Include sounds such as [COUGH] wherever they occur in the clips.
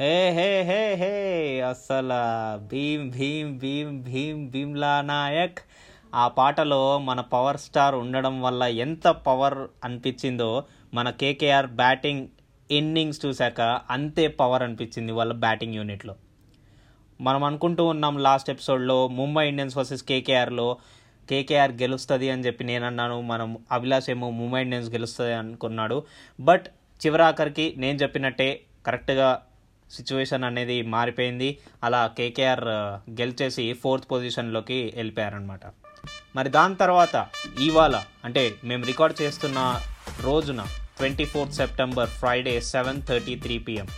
హే హే హే హే అసలు భీమ్ భీమ్ భీమ్ భీమ్ భీమ్లా నాయక్. ఆ పాటలో మన పవర్ స్టార్ ఉండడం వల్ల ఎంత పవర్ అనిపించిందో మన కేకేఆర్ బ్యాటింగ్ ఇన్నింగ్స్ చూశాక అంతే పవర్ అనిపించింది వాళ్ళ బ్యాటింగ్ యూనిట్లో. మనం అనుకుంటూ ఉన్నాం లాస్ట్ ఎపిసోడ్లో ముంబై ఇండియన్స్ వర్సెస్ కేకేఆర్లో కేకేఆర్ గెలుస్తుంది అని చెప్పి నేను అన్నాను మనం అభిలాష్ ఏమో ముంబై ఇండియన్స్ గెలుస్తుంది అనుకున్నాడు. బట్ చివరాఖరికి నేను చెప్పినట్టే కరెక్ట్గా సిచ్యువేషన్ అనేది మారిపోయింది. అలా కేకేఆర్ గెలిచేసి ఫోర్త్ పొజిషన్లోకి వెళ్ళిపోయారనమాట మరి దాని తర్వాత ఇవాళ అంటే మేము రికార్డ్ చేస్తున్న రోజున twenty fourth September Friday seven thirty three PM.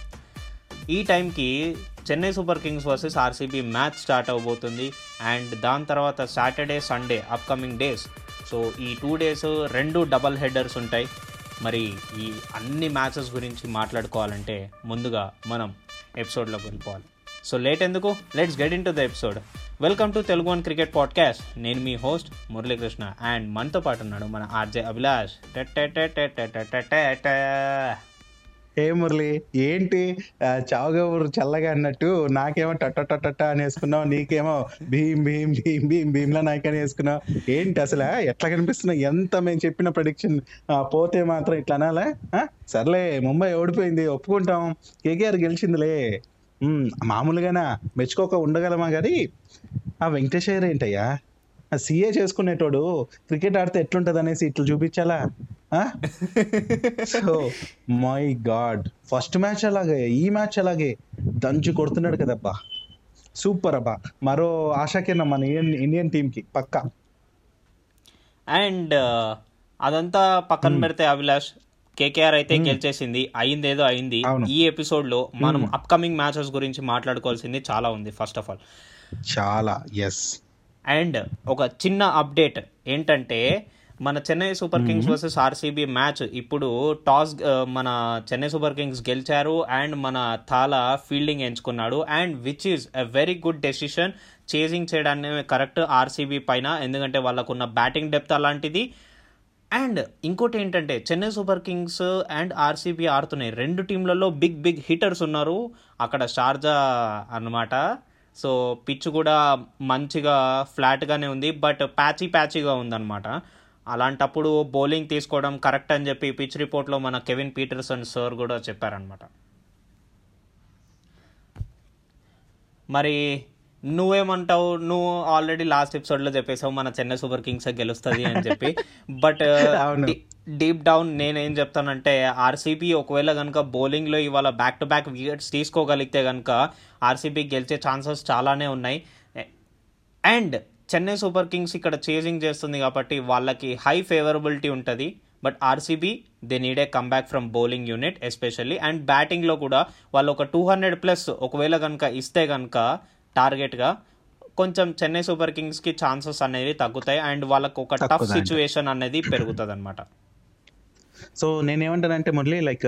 ఈ టైంకి Chennai super kings versus RCB match start అవబోతుంది. అండ్ దాని తర్వాత Saturday Sunday upcoming days. So ఈ టూ డేస్ రెండు డబల్ హెడర్స్ ఉంటాయి. మరి ఈ అన్ని మ్యాచెస్ గురించి మాట్లాడుకోవాలంటే ముందుగా మనం ఎపిసోడ్లోకి వెళ్ళిపోవాలి. సో లేట్ ఎందుకు? Let's get into the episode welcome to Telugu one cricket podcast నేను మీ హోస్ట్ మురళీకృష్ణ అండ్ మనతో పాటు ఉన్నాడు మన ఆర్జే అభిలాష్. ఏ మురళి ఏంటి? ఆ, చావుగబురు చల్లగా అన్నట్టు నాకేమో టట్ట టట్ట అని వేసుకున్నావు నీకేమో భీమ్ భీమ్ భీమ్ భీమ్ భీమ్లా నాయకని వేసుకున్నావు. ఏంటి అసలు? ఎట్లా కనిపిస్తున్నావు? ఎంత మేము చెప్పిన ప్రొడిక్షన్ పోతే మాత్రం ఇట్లా అనాలా? ఆ? సర్లే ముంబై ఓడిపోయింది ఒప్పుకుంటాం. కేకేఆర్ గెలిచిందిలే. మామూలుగానా? మెచ్చుకోక ఉండగలమా కానీ ఆ వెంకటేశ్వర ఏంటయ్యా? ఆ సీఏ చేసుకునేటోడు క్రికెట్ ఆడితే ఎట్లుంటది అనేసి ఇట్లా చూపించాలా? So my god first match అలాగే ఈ మ్యాచ్ అలాగే. దంచు కొడుతున్నాడు కదబ్బా. సూపర్ అబ్బా. మరో ఆశాకిరణం మన ఇండియన్ ఇండియన్ టీమ్కి పక్కా. అండ్ అదంతా పక్కన పెడితే అభిలాష్ కేకేఆర్ అయితే గెలిచేసింది. అయింది. ఏదో అయింది. ఈ ఎపిసోడ్లో మనం అప్కమింగ్ మ్యాచెస్ గురించి మాట్లాడుకోవాల్సింది చాలా ఉంది ఫస్ట్ ఆఫ్ ఆల్ చాలా. ఎస్ అండ్ ఒక చిన్న అప్డేట్ ఏంటంటే మన Chennai super kings versus RCB match ఇప్పుడు టాస్ మన చెన్నై సూపర్ కింగ్స్ గెలిచారు అండ్ మన థాలా ఫీల్డింగ్ ఎంచుకున్నాడు. And which is a very good decision chasing చేయడానికి కరెక్ట్ ఆర్సీబీ పైన ఎందుకంటే వాళ్ళకున్న బ్యాటింగ్ డెప్త్ అలాంటిది. అండ్ ఇంకోటి ఏంటంటే Chennai super kings and RCB ఆడుతున్నాయి రెండు టీంలలో బిగ్ బిగ్ హిట్టర్స్ ఉన్నారు. అక్కడ షార్జా అన్నమాట. సో పిచ్ కూడా మంచిగా ఫ్లాట్గానే ఉంది బట్ ప్యాచీ ప్యాచీగా ఉందన్నమాట. అలాంటప్పుడు బౌలింగ్ తీసుకోవడం కరెక్ట్ అని చెప్పి పిచ్ రిపోర్ట్లో మన కెవిన్ పీటర్సన్ సార్ కూడా చెప్పారనమాట మరి నువ్వేమంటావు? నువ్వు ఆల్రెడీ లాస్ట్ ఎపిసోడ్లో చెప్పేసావు మన చెన్నై సూపర్ కింగ్స్ గెలుస్తుంది అని చెప్పి. బట్. డీప్ డౌన్ నేనేం చెప్తానంటే ఆర్సీబీ ఒకవేళ కనుక బౌలింగ్లో ఇవాళ బ్యాక్ టు బ్యాక్ వికెట్స్ తీసుకోగలిగితే కనుక ఆర్సీబీ గెలిచే ఛాన్సెస్ చాలానే ఉన్నాయి. అండ్ చెన్నై సూపర్ కింగ్స్ ఇక్కడ చేజింగ్ చేస్తుంది కాబట్టి వాళ్ళకి హై ఫేవరబిలిటీ ఉంటుంది. But RCB they need a comeback from bowling unit especially and బ్యాటింగ్లో కూడా వాళ్ళు ఒక టూ హండ్రెడ్ ప్లస్ ఒకవేళ కనుక ఇస్తే కనుక టార్గెట్గా కొంచెం చెన్నై సూపర్ కింగ్స్కి ఛాన్సెస్ అనేవి తగ్గుతాయి. అండ్ వాళ్ళకు ఒక టఫ్ సిచ్యువేషన్ అనేది పెరుగుతుంది అనమాట సో నేనేమంటానంటే మురళి లైక్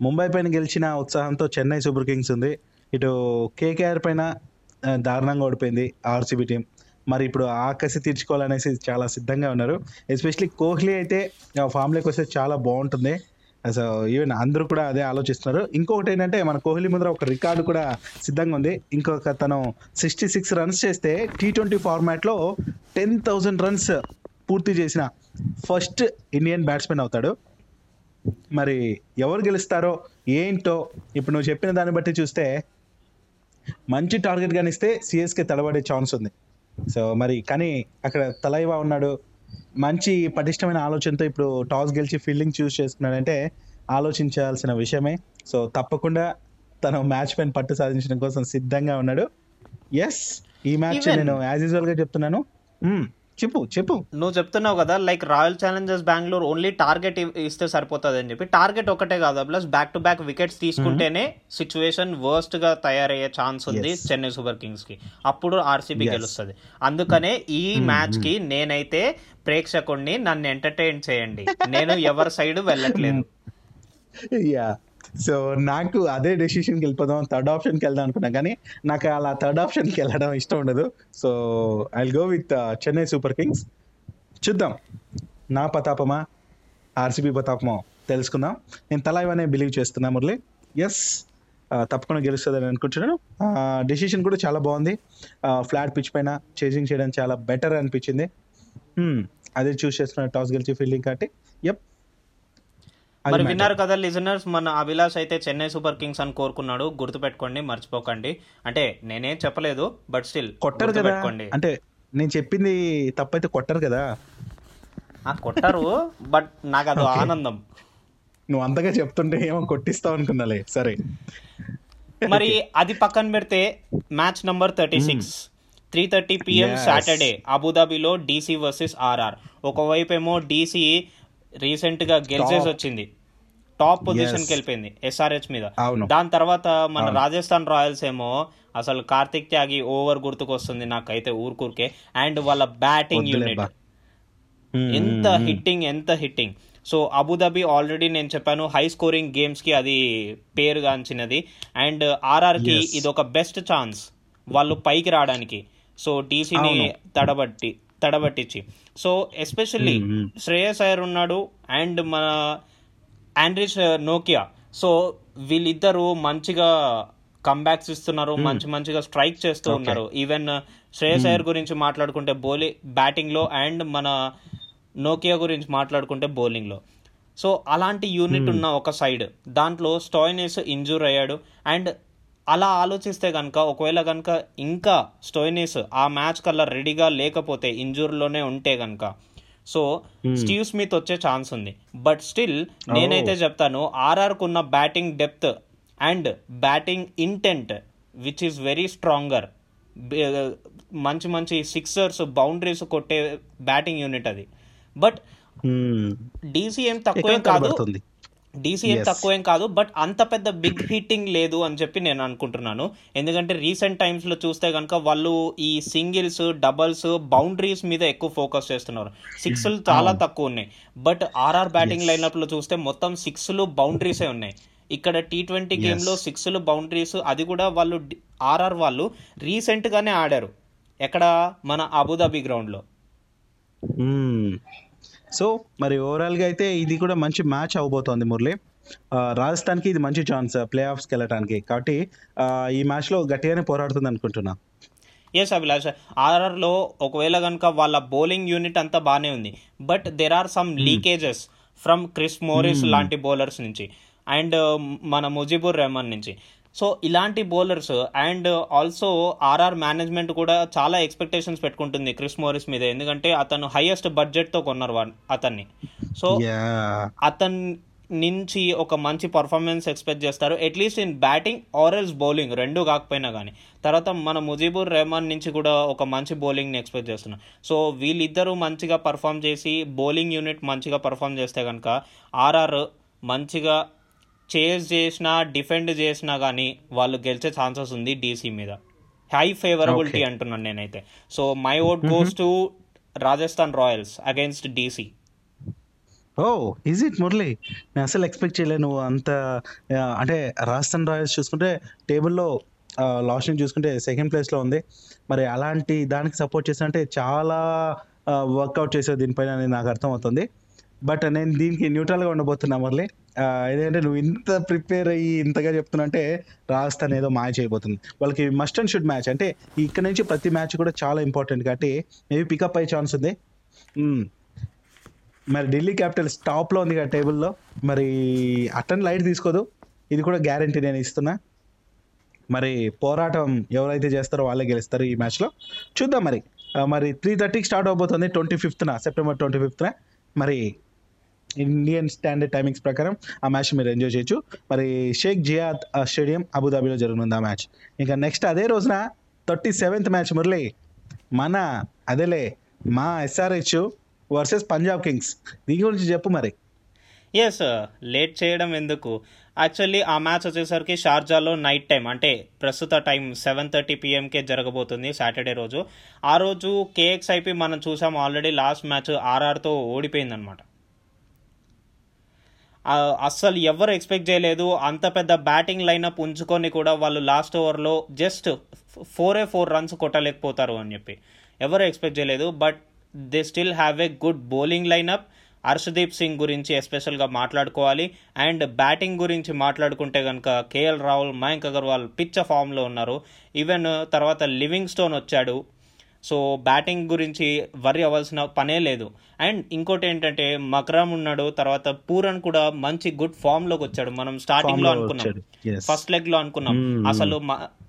ముంబై పైన గెలిచిన ఉత్సాహంతో చెన్నై సూపర్ కింగ్స్ ఉంది. ఇటు కేకేఆర్ పైన ఆ, దారుణంగా ఓడిపోయింది ఆర్సీబీ టీం. మరి ఇప్పుడు ఆకసి తీర్చుకోవాలనేసి చాలా సిద్ధంగా ఉన్నారు. ఎస్పెషలీ కోహ్లీ అయితే ఫామ్లోకి వస్తే చాలా బాగుంటుంది. సో ఈవెన్ అందరూ కూడా అదే ఆలోచిస్తున్నారు. ఇంకొకటి ఏంటంటే మన కోహ్లీ ముందర ఒక రికార్డు కూడా సిద్ధంగా ఉంది. ఇంకొక తను సిక్స్టీ సిక్స్ రన్స్ చేస్తే టీ ట్వంటీ ఫార్మాట్లో టెన్ థౌజండ్ రన్స్ పూర్తి చేసిన ఫస్ట్ ఇండియన్ బ్యాట్స్మెన్ అవుతాడు. మరి ఎవరు గెలుస్తారో ఏంటో ఇప్పుడు నువ్వు చెప్పిన దాన్ని బట్టి చూస్తే మంచి టార్గెట్ కానిస్తే సిఎస్కే తడబడే ఛాన్స్ ఉంది. సో మరి కానీ అక్కడ తలైవా ఉన్నాడు. మంచి పటిష్టమైన ఆలోచనతో ఇప్పుడు టాస్ గెలిచి ఫీల్డింగ్ చూస్ చేసుకున్నాడంటే ఆలోచించాల్సిన విషయమే. సో తప్పకుండా తను మ్యాచ్ పైన పట్టు సాధించడం కోసం సిద్ధంగా ఉన్నాడు. ఎస్ ఈ మ్యాచ్ నేను యాజ్ యూజువల్గా చెప్తున్నాను. మ్మ్, చెప్పు చెప్పు. నువ్వు చెప్తున్నావు కదా like royal challengers Bengaluru only target ఇస్తే సరిపోతుంది అని చెప్పి. టార్గెట్ ఒకటే కాదు plus back to back wickets తీసుకుంటేనే సిచ్యువేషన్ వర్స్ట్గా తయారయ్యే ఛాన్స్ ఉంది. చెన్నై సూపర్ కింగ్స్కి అప్పుడు ఆర్సీబీ. గెలుస్తుంది. అందుకనే ఈ మ్యాచ్కి నేనైతే ప్రేక్షకుడిని నన్ను ఎంటర్టైన్ చేయండి. నేను ఎవరి సైడ్ వెళ్ళట్లేదు. [LAUGHS] యా సో నాకు అదే డెసిషన్కి వెళ్ళిపోదాం థర్డ్ ఆప్షన్కి వెళ్దాం అనుకున్నా కానీ నాకు అలా థర్డ్ ఆప్షన్కి వెళ్ళడం ఇష్టం ఉండదు. So I go with Chennai super kings చూద్దాం. నా పతాపమా ఆర్సీబీ పతాపమా తెలుసుకుందాం. నేను తలా ఇవన్నీ బిలీవ్ చేస్తున్నా మురళి. ఎస్ uh, తప్పకుండా గెలుస్తుందని అనుకుంటున్నాను. డెసిషన్ కూడా చాలా బాగుంది. ఫ్లాట్ పిచ్ పైన చేసింగ్ చేయడం చాలా బెటర్ అనిపించింది. Hmm. అదే చూస్ చేస్తున్న టాస్ గెలిచి ఫీల్డింగ్ కాబట్టి ఎప్ మరి విన్నారు కదా లిజనర్స్ మన అభిలాష్ అయితే చెన్నై సూపర్ కింగ్స్ అని కోరుకున్నాడు. గుర్తుపెట్టుకోండి మర్చిపోకండి. అంటే నేనేం చెప్పలేదు బట్ స్టిల్ కొట్టారు కదా. అంటే నేను చెప్పింది తప్పైతే కొట్టారు కదా. ఆ, కొట్టారు బట్ నాకు అది ఆనందం. నువ్వు అంతగా చెప్తుంటే ఏమో కొట్టిస్తావు అనుకున్నాలే. సరే. మరి అది పక్కన పెడితే match number thirty six. Three thirty PM. Saturday అబుదాబిలో DC versus RR. ఒకవైపు ఏమో డీసీ రీసెంట్గా గెలిచేసి వచ్చింది. టాప్ పొజిషన్కి వెళ్ళిపోయింది ఎస్ఆర్హెచ్ మీద. దాని తర్వాత మన రాజస్థాన్ రాయల్స్ ఏమో అసలు కార్తిక్ త్యాగి ఓవర్ గుర్తుకొస్తుంది నాకైతే ఊరుకూరికే. అండ్ వాళ్ళ బ్యాటింగ్ యూనిట్. ఎంత హిట్టింగ్ ఎంత hitting so Abu Dhabi already నేను చెప్పాను హై స్కోరింగ్ గేమ్స్కి అది పేరుగాంచినది. And ఆర్ఆర్కి Yes. ఇది ఒక బెస్ట్ ఛాన్స్ వాళ్ళు పైకి రావడానికి. సో టీసీని. తడబట్టి. తడబట్టించి. So especially Hmm, hmm. Shreyas Iyer ఉన్నాడు అండ్ మన ఆండ్రిచ్ నోకియా. సో వీళ్ళిద్దరూ మంచిగా కంబ్యాక్స్ ఇస్తున్నారు మంచి మంచిగా స్ట్రైక్ చేస్తూ. ఉన్నారు. ఈవెన్ శ్రేయస్ అయ్యర్ గురించి మాట్లాడుకుంటే బౌలి బ్యాటింగ్లో అండ్ మన నోకియా గురించి మాట్లాడుకుంటే బౌలింగ్లో. సో అలాంటి యూనిట్ ఉన్న ఒక సైడ్ దాంట్లో స్టోయినిస్ ఇంజూర్ అయ్యాడు. అండ్ అలా ఆలోచిస్తే కనుక ఒకవేళ కనుక ఇంకా స్టోయినిస్ ఆ మ్యాచ్ కల్లా రెడీగా లేకపోతే ఇంజూర్లోనే ఉంటే కనుక సో స్టీవ్ స్మిత్ వచ్చే ఛాన్స్ ఉంది. బట్ స్టిల్ నేనైతే చెప్తాను ఆర్ఆర్ కున్న batting depth and batting intent which is very stronger మంచి మంచి సిక్సర్స్ బౌండరీస్ కొట్టే బ్యాటింగ్ యూనిట్ అది. But Hmm. డీసీఎం తక్కువేం ఎక్కువ కాదు. డీసీఎం Yes. తక్కువేం కాదు బట్ అంత పెద్ద బిగ్ హిట్టింగ్ లేదు అని చెప్పి నేను అనుకుంటున్నాను. ఎందుకంటే రీసెంట్ టైమ్స్లో చూస్తే కనుక వాళ్ళు ఈ సింగిల్స్ డబల్స్ బౌండరీస్ మీద ఎక్కువ ఫోకస్ చేస్తున్నారు. సిక్స్లు చాలా తక్కువ ఉన్నాయి. బట్ ఆర్ఆర్ బ్యాటింగ్ లైనప్లో చూస్తే మొత్తం సిక్స్లు బౌండరీసే ఉన్నాయి. ఇక్కడ టీ ట్వంటీ గేమ్లో సిక్స్లు బౌండరీస్ అది కూడా వాళ్ళు ఆర్ఆర్ వాళ్ళు రీసెంట్ గానే ఆడారు. ఎక్కడ? మన అబుదాబి గ్రౌండ్లో. సో మరి ఓవరాల్గా అయితే ఇది కూడా మంచి మ్యాచ్ అవబోతోంది మురళి. రాజస్థాన్కి ఇది మంచి ఛాన్స్ ప్లే ఆఫ్స్కి వెళ్ళడానికి కాబట్టి ఈ మ్యాచ్లో గట్టిగానే పోరాడుతుంది అనుకుంటున్నా. ఎస్ అభిలాష్. ఆర్ఆర్లో ఒకవేళ కనుక వాళ్ళ బౌలింగ్ యూనిట్ అంతా బాగానే ఉంది. But there are some leakages from Chris Morris లాంటి బౌలర్స్ నుంచి. అండ్ మన ముజిబుర్ రెహమాన్ నుంచి. సో ఇలాంటి bowlers and also RR management కూడా చాలా ఎక్స్పెక్టేషన్స్ పెట్టుకుంటుంది క్రిస్ మోరిస్ మీద. ఎందుకంటే అతను హైయెస్ట్ బడ్జెట్తో కొన్నారు అతన్ని. సో. అతని నుంచి ఒక మంచి పర్ఫార్మెన్స్ ఎక్స్పెక్ట్ చేస్తారు at least in batting or else bowling రెండు కాకపోయినా కానీ తర్వాత మన ముజీబుర్ రెహమాన్ నుంచి కూడా ఒక మంచి బౌలింగ్ని ఎక్స్పెక్ట్ చేస్తున్నాం. సో వీళ్ళిద్దరూ మంచిగా పర్ఫామ్ చేసి బౌలింగ్ యూనిట్ మంచిగా పర్ఫామ్ చేస్తే కనుక ఆర్ఆర్ మంచిగా చేజ్ చేసినా డిఫెండ్ చేసినా కానీ వాళ్ళు గెలిచే ఛాన్సెస్ ఉంది డీసీ మీద. High favourability. అంటున్నాను నేనైతే. So my vote goes to Rajasthan royals against DC oh is it Murali నేను అసలు ఎక్స్పెక్ట్ చేయలే నువ్వు అంత అంటే రాజస్థాన్ రాయల్స్ చూసుకుంటే టేబుల్లో లాస్ట్ నుంచి చూసుకుంటే సెకండ్ ప్లేస్లో ఉంది. మరి అలాంటి దానికి సపోర్ట్ చేసినంటే చాలా వర్కౌట్ చేసావు దీనిపైన నాకు అర్థమవుతుంది. బట్ నేను దీనికి న్యూట్రల్గా ఉండబోతున్నా మురళి. ఏదంటే నువ్వు ఇంత ప్రిపేర్ అయ్యి ఇంతగా చెప్తున్నా రాజస్థాన్ ఏదో మ్యాచ్ అయిపోతుంది. వాళ్ళకి మస్ట్ అండ్ షుడ్ మ్యాచ్. అంటే ఇక్కడ నుంచి ప్రతి మ్యాచ్ కూడా చాలా ఇంపార్టెంట్ కాబట్టి మేబీ పికప్ అయ్యే ఛాన్స్ ఉంది. మరి ఢిల్లీ క్యాపిటల్స్ టాప్లో ఉంది కదా టేబుల్లో మరి అటన్ లైట్ తీసుకోదు. ఇది కూడా గ్యారంటీ నేను ఇస్తున్నా. మరి పోరాటం ఎవరైతే చేస్తారో వాళ్ళే గెలుస్తారు ఈ మ్యాచ్లో చూద్దాం మరి. మరి త్రీ థర్టీకి స్టార్ట్ అవబోతుంది. ట్వంటీ ఫిఫ్త్న సెప్టెంబర్ ట్వంటీ ఫిఫ్త్న మరి ఇండియన్ స్టాండర్డ్ టైమింగ్స్ ప్రకారం ఆ మ్యాచ్ మీరు ఎంజాయ్ చేయొచ్చు. మరి షేక్ జియాద్ స్టేడియం అబుదాబిలో జరగనుంది ఆ మ్యాచ్. ఇంకా నెక్స్ట్ అదే రోజున థర్టీ సెవెంత్ మ్యాచ్ మురళి మన అదేలే మా ఎస్ఆర్హెచ్ వర్సెస్ పంజాబ్ కింగ్స్ దీని గురించి చెప్పు మరి. ఎస్ లేట్ చేయడం ఎందుకు? యాక్చువల్లీ ఆ మ్యాచ్ వచ్చేసరికి షార్జాలో నైట్ టైం అంటే ప్రస్తుత టైం సెవెన్ థర్టీ పిఎంకే జరగబోతుంది సాటర్డే రోజు. ఆ రోజు కేఎక్స్ఐపి మనం చూసాం ఆల్రెడీ లాస్ట్ మ్యాచ్ ఆర్ఆర్తో ఓడిపోయిందనమాట అస్సలు ఎవరు ఎక్స్పెక్ట్ చేయలేదు. అంత పెద్ద బ్యాటింగ్ లైనప్ ఉంచుకొని కూడా వాళ్ళు లాస్ట్ ఓవర్లో జస్ట్ ఫోరే ఫోర్ రన్స్ కొట్టలేకపోతారు అని చెప్పి ఎవరు ఎక్స్పెక్ట్ చేయలేదు. But they still have a good bowling lineup. Harshdeep Singh గురించి ఎస్పెషల్గా మాట్లాడుకోవాలి. అండ్ బ్యాటింగ్ గురించి మాట్లాడుకుంటే కనుక కేఎల్ రాహుల్ మయాంక్ అగర్వాల్ పిచ్చ ఫామ్లో ఉన్నారు. ఈవెన్ తర్వాత లివింగ్ స్టోన్ వచ్చాడు. సో బ్యాటింగ్ గురించి వరి అవ్వాల్సిన పనే లేదు. అండ్ ఇంకోటి ఏంటంటే మక్రమ్ ఉన్నాడు తర్వాత పూరన్ కూడా మంచి గుడ్ ఫామ్లోకి వచ్చాడు. మనం స్టార్టింగ్లో అనుకున్నాం. ఫస్ట్ లెగ్లో అనుకున్నాం. అసలు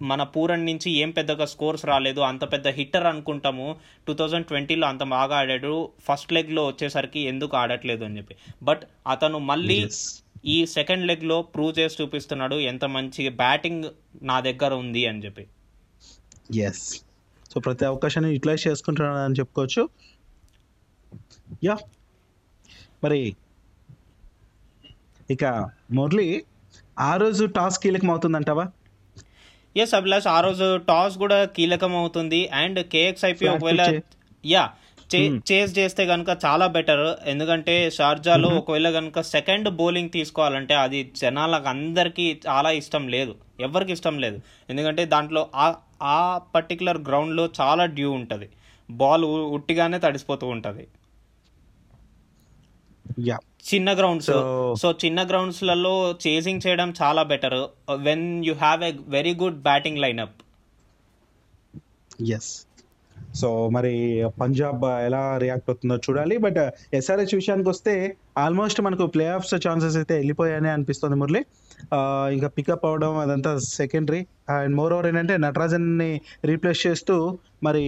మన పూరన్ నుంచి ఏం పెద్దగా స్కోర్స్ రాలేదు. అంత పెద్ద హిట్టర్ అనుకుంటాము. టూ థౌజండ్ ట్వంటీలో అంత బాగా ఆడాడు. ఫస్ట్ లెగ్లో వచ్చేసరికి ఎందుకు ఆడట్లేదు అని చెప్పి. బట్ అతను మళ్ళీ. ఈ సెకండ్ లెగ్లో ప్రూవ్ చేసి చూపిస్తున్నాడు ఎంత మంచి బ్యాటింగ్ నా దగ్గర ఉంది అని చెప్పి. ఎస్ సో ప్రతి అవకాశాన్ని యూటిలైజ్ చేసుకుంటున్నాడు అని చెప్పుకోవచ్చు. యా మరి ఇక మురళి ఆ రోజు టాస్ కీలకం అవుతుందంటావా ఎస్ అభిలాష్ ఆ రోజు టాస్ కూడా కీలకం అవుతుంది అండ్ కేఎక్స్ఐపి ఒకవేళ. యా చేస్ చేస్తే కనుక చాలా బెటర్ ఎందుకంటే షార్జాలో ఒకవేళ కనుక సెకండ్ బౌలింగ్ తీసుకోవాలంటే అది జనాలకు అందరికీ చాలా ఇష్టం లేదు. ఎవరికి ఇష్టం లేదు. ఎందుకంటే దాంట్లో ఆ పర్టికులర్ గ్రౌండ్లో చాలా డ్యూ ఉంటుంది. బాల్ ఉట్టిగానే తడిసిపోతూ ఉంటుంది. యా చిన్న గ్రౌండ్స్ సో చిన్న గ్రౌండ్స్లలో చేసింగ్ చేయడం చాలా better when you have a very good batting lineup yes so మరి పంజాబ్ ఎలా రియాక్ట్ అవుతుందో చూడాలి. బట్ ఎస్ఆర్హెచ్ విషయానికి వస్తే ఆల్మోస్ట్ మనకు ప్లే ఆఫ్స్ ఛాన్సెస్ అయితే వెళ్ళిపోయాయని అనిపిస్తుంది మురళి. ఇంకా పికప్ అవడం అదంతా సెకండరీ అండ్ మోర్ ఓవర్ ఏంటంటే నటరాజన్ని రీప్లేస్ చేస్తూ మరి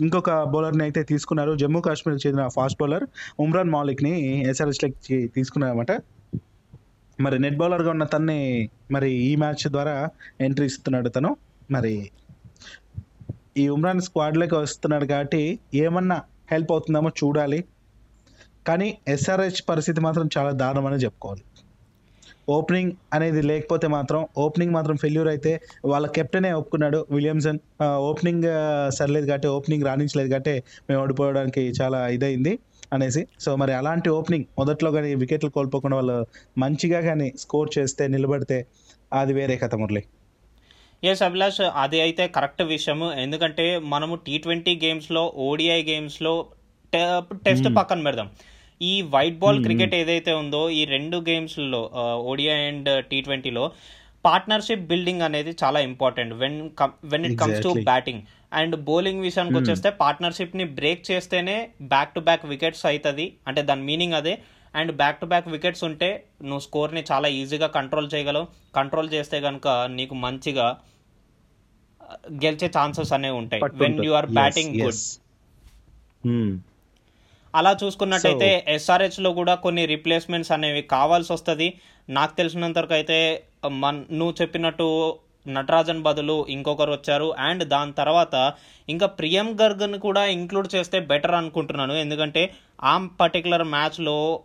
ఇంకొక బౌలర్ని అయితే తీసుకున్నారు. జమ్మూ కాశ్మీర్కి చెందిన ఫాస్ట్ బౌలర్ ఉమ్రాన్ మాలిక్ని ఎస్ఆర్హెచ్లోకి తీసుకున్నారన్నమాట. మరి నెట్ బౌలర్గా ఉన్న తన్ని మరి ఈ మ్యాచ్ ద్వారా ఎంట్రీ ఇస్తున్నాడు తను. మరి ఈ ఉమ్రాన్ స్క్వాడ్లోకి వస్తున్నాడు కాబట్టి ఏమన్నా హెల్ప్ అవుతుందేమో చూడాలి. కానీ ఎస్ఆర్హెచ్ పరిస్థితి మాత్రం చాలా దారుణమని చెప్పుకోవాలి. ఓపెనింగ్ అనేది లేకపోతే మాత్రం ఓపెనింగ్ మాత్రం ఫెయిల్యూర్ అయితే వాళ్ళ కెప్టెనే ఒప్పుకున్నాడు విలియమ్సన్ ఓపెనింగ్ సర్లేదు కాబట్టి ఓపెనింగ్ రాణించలేదు కాబట్టి మేము ఓడిపోవడానికి చాలా ఇదైంది అనేసి. సో మరి అలాంటి ఓపెనింగ్ మొదట్లో కానీ వికెట్లు కోల్పోకుండా వాళ్ళు మంచిగా కానీ స్కోర్ చేస్తే నిలబడితే అది వేరే కథ మురళి. ఎస్ అభిలాష్ అది అయితే కరెక్ట్ విషయము. ఎందుకంటే మనము టీ ట్వంటీ గేమ్స్లో ఓడిఐ గేమ్స్లో టెస్ట్ పక్కన పెడదాం. ఈ వైట్ బాల్ క్రికెట్ ఏదైతే ఉందో ఈ రెండు గేమ్స్లో ఓడిఐ అండ్ టీ ట్వంటీలో పార్ట్నర్షిప్ బిల్డింగ్ అనేది చాలా important when when it comes to. Batting and bowling విషయానికి వచ్చేస్తే పార్ట్నర్షిప్ని బ్రేక్ చేస్తేనే బ్యాక్ టు బ్యాక్ వికెట్స్ అవుతుంది అంటే దాని మీనింగ్ అదే. And back to back wickets ఉంటే నువ్వు స్కోర్ని చాలా ఈజీగా కంట్రోల్ చేయగలవు. కంట్రోల్ చేస్తే కనుక నీకు మంచిగా ఆ, గెలిచే ఛాన్సెస్ అనేవి ఉంటాయి. When you are batting good అలా చూసుకున్నట్టయితే ఎస్ఆర్హెచ్లో కూడా కొన్ని రిప్లేస్మెంట్స్ అనేవి కావాల్సి వస్తుంది. నాకు తెలిసినంత వరకు అయితే మన్ నువ్వు చెప్పినట్టు నటరాజన్ బదులు ఇంకొకరు వచ్చారు. అండ్ దాని తర్వాత ఇంకా ప్రియం గర్గ్ని కూడా ఇంక్లూడ్ చేస్తే బెటర్ అనుకుంటున్నాను. ఎందుకంటే ఆ పర్టికులర్ మ్యాచ్లో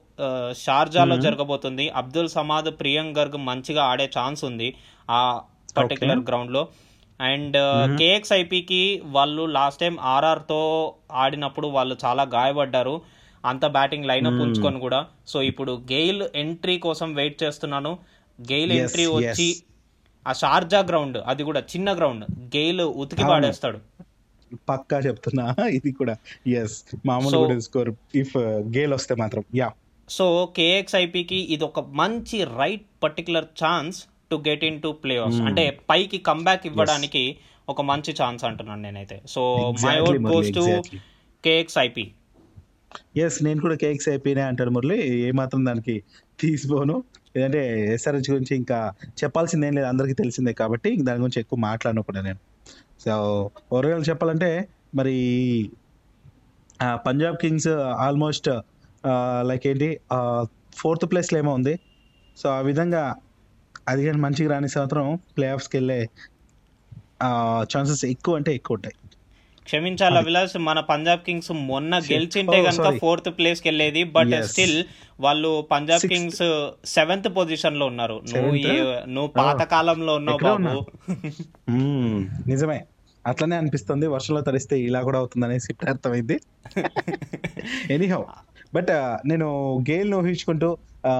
షార్జాలో జరగబోతుంది. అబ్దుల్ సమాద్ ప్రియం గర్గ్ మంచిగా ఆడే ఛాన్స్ ఉంది ఆ పర్టికులర్ గ్రౌండ్లో. అండ్ కేఎక్స్ ఐపీకి వాళ్ళు లాస్ట్ టైం ఆర్ఆర్తో ఆడినప్పుడు వాళ్ళు చాలా గాయపడ్డారు. అంత బ్యాటింగ్ లైనప్ ఉంచుకొని కూడా. సో ఇప్పుడు గెయిల్ ఎంట్రీ కోసం వెయిట్ చేస్తున్నాను. Gayle entry. వచ్చి ఆ షార్జా గ్రౌండ్ అది కూడా చిన్న గ్రౌండ్. గెయిల్ ఉతికి. పాడేస్తాడు. పక్కా చెప్తున్నా. [LAUGHS] ఇది కూడా. ఎస్ మామూలు కూడా స్కోర్ ఇఫ్ గేల్ వస్తే మాత్రం. యా సో కేఎక్స్ ఐపీకి ఇది ఒక మంచి right particular chance to get into playoff అంటే పైకి కంబ్యాక్ ఇవ్వడానికి ఒక మంచి ఛాన్స్ అంటున్నాను నేనైతే. So my vote Murali, goes to exactly. KXIP yes నేను కూడా కేక్స్ అయిపోయినా అంటాడు మురళి. ఏమాత్రం దానికి తీసిపోను. ఎందుకంటే ఎస్ఆర్హెచ్ గురించి ఇంకా చెప్పాల్సిందేం లేదు. అందరికీ తెలిసిందే కాబట్టి దాని గురించి ఎక్కువ మాట్లాడను కూడా నేను. సో ఓవరాల్ చెప్పాలంటే మరి పంజాబ్ కింగ్స్ ఆల్మోస్ట్ లైక్ ఏంటి ఫోర్త్ ప్లేస్లో ఏమో ఉంది సో ఆ విధంగా అది కానీ మంచిగా రాని సంవత్సరం ప్లే ఆఫ్స్కి వెళ్ళే ఛాన్సెస్ ఎక్కువ అంటే ఎక్కువ ఉంటాయి క్షమించాలి అభిలాష్ మన పంజాబ్ కింగ్స్ మొన్న. గెలిచింటే కనుక. ఫోర్త్ ప్లేస్కి వెళ్ళేది బట్. స్టిల్ వాళ్ళు పంజాబ్. కింగ్స్ సెవెంత్ పొజిషన్లో ఉన్నారు నువ్వు నువ్వు పాత కాలంలో ఉన్నావు బాబు. [LAUGHS] నిజమే అట్లనే అనిపిస్తుంది. వర్షంలో తడిస్తే ఇలా కూడా అవుతుంది అనేసి అర్థమైంది. [LAUGHS] ఎనీహౌ బట్ నేను గేల్ ఊహించుకుంటూ ఆ,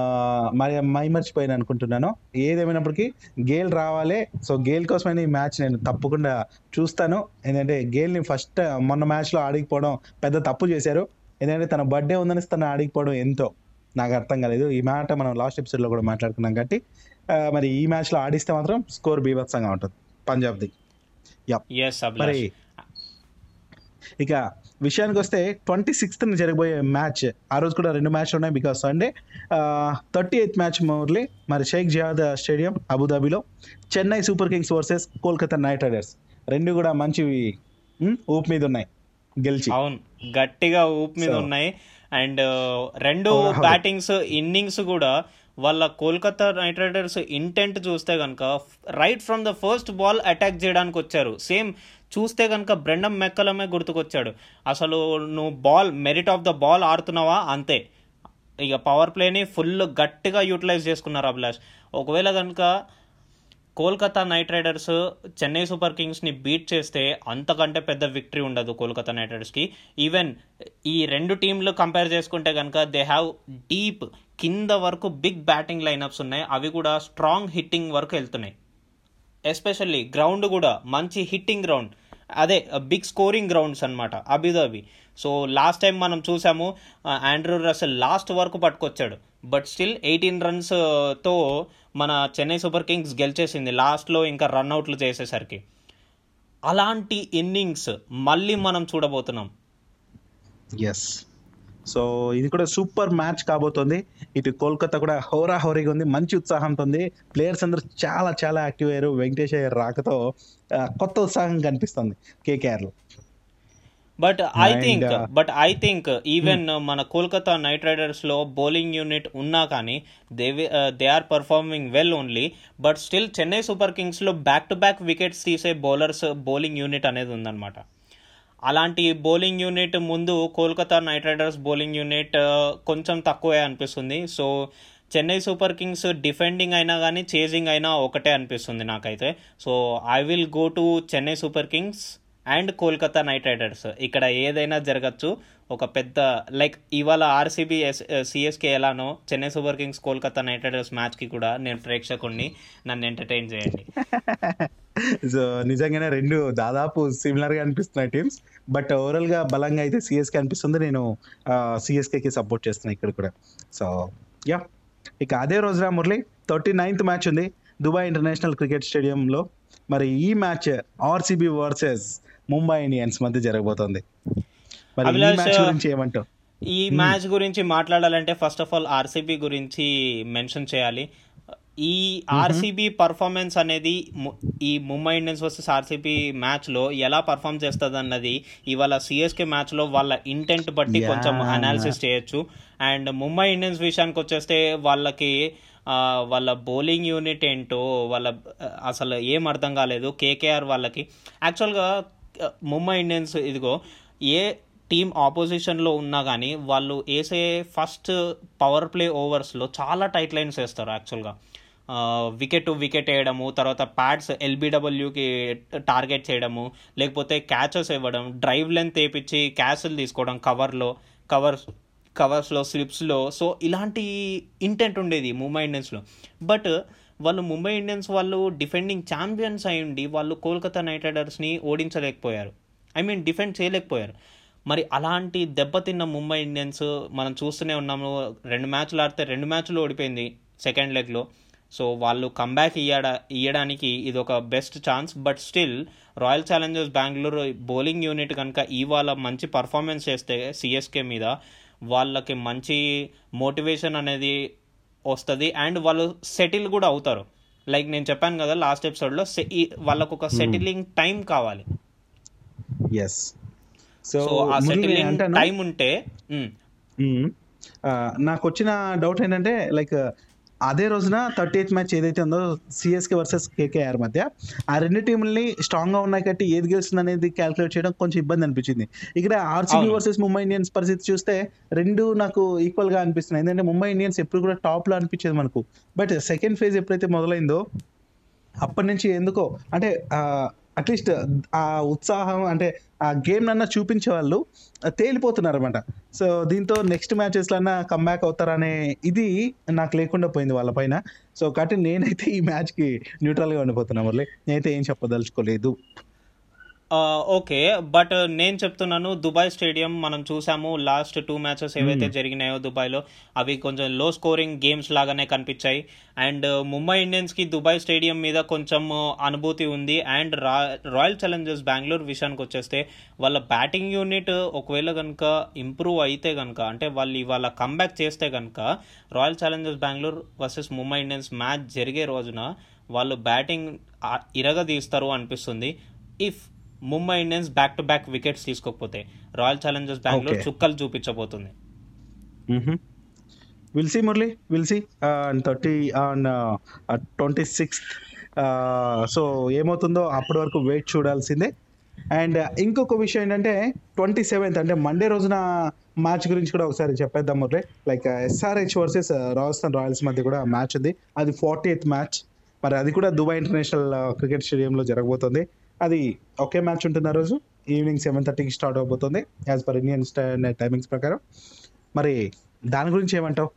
మరి మై మర్చిపోయాను అనుకుంటున్నాను. ఏదేమైనప్పటికీ గేల్ రావాలి. సో గేల్ కోసమైన ఈ మ్యాచ్ నేను తప్పకుండా చూస్తాను. ఎందుకంటే గేల్ని ఫస్ట్ మొన్న మ్యాచ్లో ఆడిపోవడం పెద్ద తప్పు చేశారు. ఎందుకంటే తన బర్త్డే ఉందని తను ఆడిపోవడం ఎంతో. నాకు అర్థం కాలేదు. ఈ మాట మనం లాస్ట్ ఎపిసోడ్లో కూడా మాట్లాడుకున్నాం కాబట్టి మరి ఈ మ్యాచ్లో ఆడిస్తే మాత్రం స్కోర్ బీభత్సంగా ఉంటుంది. పంజాబ్ది. మరి ఇక విషయానికి వస్తే ట్వంటీ సిక్స్త్ జరగబోయే మ్యాచ్ ఆ రోజు కూడా రెండు మ్యాచ్లు ఉన్నాయి because Sunday. Thirty eighth match Murali మరి Sheikh Zayed stadium అబుదాబిలో Chennai super kings versus Kolkata knight riders. రెండు కూడా మంచి ఉమ్, ఊపు మీద ఉన్నాయి గెలిచి. అవును గట్టిగా ఊపు మీద ఉన్నాయి. అండ్ రెండు. బ్యాటింగ్స్ ఇన్నింగ్స్ కూడా వాళ్ళ కోల్కతా నైట్ రైడర్స్ ఇంటెంట్ చూస్తే కనుక right from the first ball attack చేయడానికి వచ్చారు. సేమ్ చూస్తే కనుక బ్రెండమ్ మెక్కలమే గుర్తుకొచ్చాడు. అసలు నువ్వు ball merit of the ball ఆడుతున్నావా? అంతే. ఇక పవర్ ప్లేని ఫుల్ గట్టిగా యూటిలైజ్ చేసుకున్నారు అభిలాష్. ఒకవేళ కనుక Kolkata knight riders Chennai super కింగ్స్ని beat చేస్తే అంతకంటే పెద్ద విక్టరీ ఉండదు కోల్కతా నైట్ రైడర్స్కి. ఈవెన్ ఈ రెండు టీంలు కంపేర్ చేసుకుంటే కనుక దే హ్యావ్ డీప్ కింద వరకు బిగ్ బ్యాటింగ్ లైనప్స్ ఉన్నాయి. అవి కూడా స్ట్రాంగ్ హిట్టింగ్ వరకు వెళ్తున్నాయి. ఎస్పెషల్లీ గ్రౌండ్ కూడా మంచి హిట్టింగ్ గ్రౌండ్ అదే బిగ్ స్కోరింగ్ గ్రౌండ్స్ అన్నమాట Abu Dhabi so last time మనం చూసాము ఆండ్రూ రసెల్ లాస్ట్ వరకు పట్టుకొచ్చాడు. బట్ స్టిల్ ఎయిటీన్ రన్స్తో మన చెన్నై సూపర్ కింగ్స్ గెలిచేసింది. లాస్ట్లో ఇంకా రన్అట్లు చేసేసరికి. అలాంటి ఇన్నింగ్స్ మళ్ళీ మనం చూడబోతున్నాం. ఎస్ సో ఇది కూడా సూపర్ మ్యాచ్ కాబోతోంది. ఇటు కోల్కతా కూడా హోరా హోరీగా ఉంది. మంచి ఉత్సాహంతో ఉంది. ప్లేయర్స్ అందరూ చాలా చాలా యాక్టివ్ అయ్యారు. వెంకటేష్ రాకతో కొత్త ఉత్సాహం కనిపిస్తుంది. కేకేఆర్లో but I think but I think even మన కోల్కతా నైట్ రైడర్స్లో బౌలింగ్ యూనిట్ ఉన్నా కానీ they they are performing well only but still Chennai super కింగ్స్లో back to back wickets తీసే బౌలర్స్ బౌలింగ్ యూనిట్ అనేది ఉందన్నమాట. అలాంటి బౌలింగ్ యూనిట్ ముందు Kolkata knight riders bowling unit కొంచెం తక్కువే అనిపిస్తుంది. So Chennai super kings defending అయినా కానీ చేజింగ్ అయినా ఒకటే అనిపిస్తుంది నాకైతే. So I will go to Chennai super kings and Kolkata knight riders. ఇక్కడ ఏదైనా జరగచ్చు. ఒక పెద్ద లైక్ ఇవాళ ఆర్సీబీ ఎస్ సిఎస్కే ఎలానో Chennai super kings Kolkata knight riders మ్యాచ్కి కూడా నేను ప్రేక్షకుడిని నన్ను ఎంటర్టైన్ చేయండి. [LAUGHS] సో నిజంగానే రెండు దాదాపు సిమిలర్గా అనిపిస్తున్నాయి టీమ్స్. బట్ ఓవరాల్గా బలంగా అయితే సిఎస్కే అనిపిస్తుంది. నేను సిఎస్కేకి సపోర్ట్ చేస్తున్నాను ఇక్కడ కూడా. So ya. ఇక అదే రోజున మురళి. థర్టీ నైన్త్ మ్యాచ్ ఉంది. దుబాయ్ ఇంటర్నేషనల్ క్రికెట్ స్టేడియంలో. మరి ఈ match RCB versus Mumbai Indians మధ్య జరగబోతోంది. మరి ఈ మ్యాచ్ గురించి ఏమంటావు? ఈ మ్యాచ్ గురించి మాట్లాడాలంటే ఫస్ట్ ఆఫ్ ఆల్ ఆర్సీబీ గురించి మెన్షన్ చేయాలి. ఈ ఆర్సీబీ పర్ఫార్మెన్స్ అనేది ఈ ముంబై ఇండియన్స్ వర్సెస్ ఆర్సీబీ మ్యాచ్లో ఎలా పర్ఫామ్ చేస్తుంది అన్నది ఇవాళ సిఎస్కే మ్యాచ్లో వాళ్ళ ఇంటెంట్ బట్టి. కొంచెం అనాలిసిస్ చేయొచ్చు. అండ్ ముంబై ఇండియన్స్ విషయానికి వచ్చేస్తే వాళ్ళకి వాళ్ళ బౌలింగ్ యూనిట్ ఏంటో వాళ్ళ అసలు ఏం అర్థం కాలేదు. కేకేఆర్ వాళ్ళకి. యాక్చువల్గా Uh, ముంబై ఇండియన్స్ ఇదిగో ఏ టీం ఆపోజిషన్లో ఉన్నా కానీ వాళ్ళు వేసే ఫస్ట్ పవర్ ప్లే ఓవర్స్లో చాలా టైట్ లైన్స్ వేస్తారు యాక్చువల్గా వికెట్ టు వికెట్ వేయడము తర్వాత ప్యాడ్స్ ఎల్బిడబ్ల్యూకి టార్గెట్ చేయడము లేకపోతే క్యాచెస్ ఇవ్వడం డ్రైవ్ లెంత్ వేపించి క్యాచ్లు తీసుకోవడం కవర్లో కవర్స్ కవర్స్లో స్లిప్స్లో సో ఇలాంటి ఇంటెంట్ ఉండేది ముంబై ఇండియన్స్లో బట్ వాళ్ళు ముంబై ఇండియన్స్ వాళ్ళు డిఫెండింగ్ ఛాంపియన్స్ అయ్యుండి వాళ్ళు కోల్కతా నైట్ రైడర్స్ని ఓడించలేకపోయారు. ఐ మీన్ డిఫెండ్ చేయలేకపోయారు. మరి అలాంటి దెబ్బతిన్న ముంబై ఇండియన్స్ మనం చూస్తూనే ఉన్నాము. రెండు మ్యాచ్లు ఆడితే రెండు మ్యాచ్లు ఓడిపోయింది సెకండ్ లెగ్లో సో వాళ్ళు కంబ్యాక్ ఇయ్యడా ఇయ్యడానికి ఇది ఒక best chance but still royal challengers Bengaluru bowling unit కనుక ఇవాళ మంచి పర్ఫార్మెన్స్ చేస్తే సిఎస్కే మీద వాళ్ళకి మంచి మోటివేషన్ అనేది వస్తుంది అండ్ వాళ్ళు సెటిల్ కూడా అవుతారు. లైక్ నేను చెప్పాను కదా లాస్ట్ ఎపిసోడ్లో వాళ్ళకు ఒక సెటిలింగ్ టైం కావాలి. ఎస్ సో ఆ సెటిలింగ్ టైం ఉంటే నాకు వచ్చిన డౌట్ ఏంటంటే లైక్ అదే రోజున థర్టీ ఎయిత్ మ్యాచ్ ఏదైతే ఉందో సిఎస్కే వర్సెస్ కేకేఆర్ మధ్య ఆ రెండు టీంలని స్ట్రాంగ్గా ఉన్నాయి కాబట్టి ఏది గెలుస్తుంది అనేది క్యాల్కులేట్ చేయడం కొంచెం ఇబ్బంది అనిపించింది. ఇక్కడ ఆర్సీబీ. వర్సెస్ ముంబై ఇండియన్స్ పరిస్థితి చూస్తే రెండు నాకు ఈక్వల్గా అనిపిస్తున్నాయి. ఎందుకంటే ముంబై ఇండియన్స్ ఎప్పుడు కూడా టాప్లో అనిపించేది మనకు. బట్ సెకండ్ ఫేజ్ ఎప్పుడైతే మొదలైందో అప్పటి నుంచి ఎందుకో అంటే అట్లీస్ట్ ఆ ఉత్సాహం అంటే ఆ గేమ్ అన్నా చూపించే వాళ్ళు తేలిపోతున్నారు అనమాట సో దీంతో నెక్స్ట్ మ్యాచెస్లో అన్నా కమ్బ్యాక్ అవుతారనే ఇది నాకు లేకుండా పోయింది వాళ్ళ పైన. సో కాబట్టి నేనైతే ఈ మ్యాచ్కి న్యూట్రల్గా ఉండిపోతున్నా మురళి. నేనైతే ఏం చెప్పదలుచుకోలేదు. ఓకే బట్ నేను చెప్తున్నాను దుబాయ్ స్టేడియం మనం చూసాము లాస్ట్ టూ మ్యాచెస్ ఏవైతే జరిగినాయో దుబాయ్లో అవి కొంచెం లో స్కోరింగ్ గేమ్స్ లాగానే కనిపించాయి. అండ్ ముంబై ఇండియన్స్కి దుబాయ్ స్టేడియం మీద కొంచెం అనుభూతి ఉంది. అండ్ రా రాయల్ ఛాలెంజర్స్ బెంగళూరు విషయానికి వచ్చేస్తే వాళ్ళ బ్యాటింగ్ యూనిట్ ఒకవేళ కనుక ఇంప్రూవ్ అయితే కనుక అంటే వాళ్ళు ఇవాళ కంబ్యాక్ చేస్తే కనుక royal challengers Bengaluru versus Mumbai Indians match జరిగే రోజున వాళ్ళు బ్యాటింగ్ ఇరగదీస్తారు అనిపిస్తుంది. If Mumbai Indians back to back wickets తీసుకోకపోతే రాయల్ ఛాలెంజర్స్ బెంగళూరు. చుక్కలు చూపించబోతుంది. Will see Murali will see on thirty on twenty sixth so ఏమవుతుందో అప్పటి వరకు వెయిట్ చూడాల్సిందే. అండ్ ఇంకొక విషయం ఏంటంటే ట్వంటీ సెవెంత్ అంటే మండే రోజున మ్యాచ్ గురించి కూడా ఒకసారి చెప్పేద్దాం Murali like SRH versus Rajasthan royals మధ్య కూడా మ్యాచ్ ఉంది. అది ఫార్టీ ఎయిత్ మ్యాచ్ మరి అది కూడా దుబాయ్ ఇంటర్నేషనల్ క్రికెట్ స్టేడియంలో జరగబోతుంది. అది ఒకే మ్యాచ్ ఉంటుంది ఆ రోజు ఈవినింగ్ సెవెన్ థర్టీకి స్టార్ట్ అవబోతుంది. యాజ్ పర్ ఇండియన్ టైమింగ్స్ ప్రకారం. మరి దాని గురించి ఏమంటావు?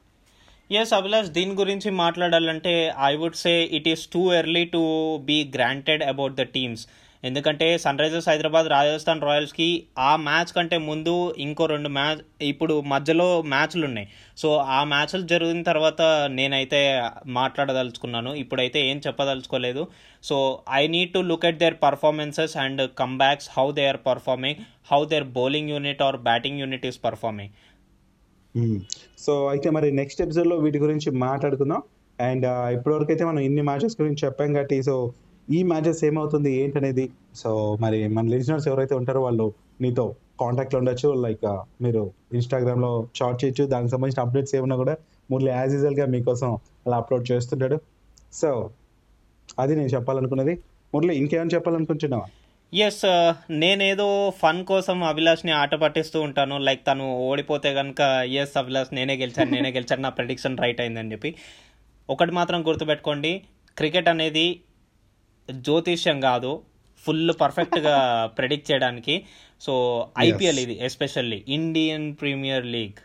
ఎస్ అభిలాష్ దీని గురించి మాట్లాడాలంటే I would say it is too early to be granted about the teams ఎందుకంటే సన్ రైజర్స్ హైదరాబాద్ రాజస్థాన్ రాయల్స్కి ఆ మ్యాచ్ కంటే ముందు ఇంకో రెండు మ్యాచ్ ఇప్పుడు మధ్యలో మ్యాచ్లు ఉన్నాయి. సో ఆ మ్యాచ్లు జరిగిన తర్వాత నేనైతే మాట్లాడదలుచుకున్నాను. ఇప్పుడైతే ఏం చెప్పదలుచుకోలేదు. So I need to look at their performances and comebacks how they are performing how their bowling unit or batting unit is performing so అయితే మరి నెక్స్ట్ ఎపిసోడ్లో వీటి గురించి మాట్లాడుకుందాం. అండ్ uh, ఇప్పటివరకు అయితే మనం ఇన్ని మ్యాచెస్ గురించి చెప్పాం కాబట్టి సో ఈ మ్యాచెస్ ఏమవుతుంది ఏంటనేది? సో మరి మన లిజనర్స్ ఎవరైతే ఉంటారో వాళ్ళు నీతో కాంటాక్ట్లో ఉండొచ్చు. లైక్ మీరు ఇన్స్టాగ్రామ్లో షార్ట్ చేయొచ్చు. దానికి సంబంధించిన అప్డేట్స్ ఏమన్నా కూడా మురళి యాజ్ యూజువల్గా మీకోసం అలా అప్లోడ్ చేస్తుంటాడు. సో అది నేను చెప్పాలనుకున్నది. మురళి ఇంకేమైనా చెప్పాలనుకుంటున్నావా? ఎస్ నేనేదో ఫన్ కోసం అభిలాష్ని ఆట పట్టిస్తూ ఉంటాను. లైక్ తను ఓడిపోతే కనుక ఎస్ అభిలాష్ నేనే గెలిచాను నేనే గెలిచాను. నా ప్రెడిక్షన్ రైట్ అయిందని చెప్పి. ఒకటి మాత్రం గుర్తుపెట్టుకోండి. క్రికెట్ అనేది జ్యోతిష్యం కాదు ఫుల్ పర్ఫెక్ట్గా ప్రెడిక్ట్ చేయడానికి. సో ఐపీఎల్ ఇది especially Indian Premier League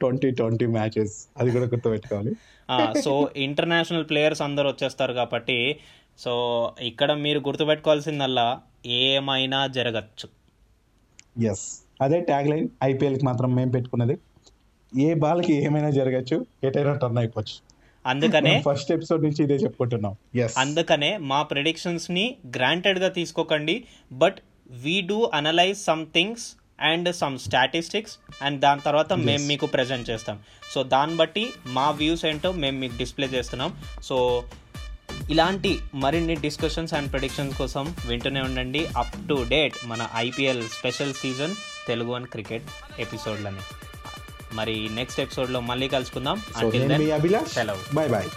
twenty twenty matches అది కూడా గుర్తుపెట్టుకోవాలి. సో ఇంటర్నేషనల్ ప్లేయర్స్ అందరు వచ్చేస్తారు కాబట్టి సో ఇక్కడ మీరు గుర్తుపెట్టుకోవాల్సిందల్లా ఏమైనా జరగచ్చు. ఎస్ అదే ట్యాగ్ లైన్ ఐపీఎల్కి మాత్రం మేము పెట్టుకున్నది. ఏ బాల్కి ఏమైనా జరగచ్చు ఎటైనా టర్న్ అయిపోవచ్చు. అందుకనే ఫస్ట్ ఎపిసోడ్ నుంచి ఇదే చెప్పుకుంటున్నాం. అందుకనే మా ప్రెడిక్షన్స్ని గ్రాంటెడ్గా తీసుకోకండి but we do analyse some things and some statistics and దాని తర్వాత మేము మీకు ప్రజెంట్ చేస్తాం. సో దాన్ని బట్టి మా వ్యూస్ ఏంటో మేము మీకు డిస్ప్లే చేస్తున్నాం. సో ఇలాంటి మరిన్ని డిస్కషన్స్ అండ్ ప్రెడిక్షన్స్ కోసం వింటూనే ఉండండి. అప్ టు డేట్ మన IPL special season Telugu and cricket ఎపిసోడ్లని మరి నెక్స్ట్ ఎపిసోడ్లో మళ్ళీ కలుసుకుందాం. సెలవు. Bye bye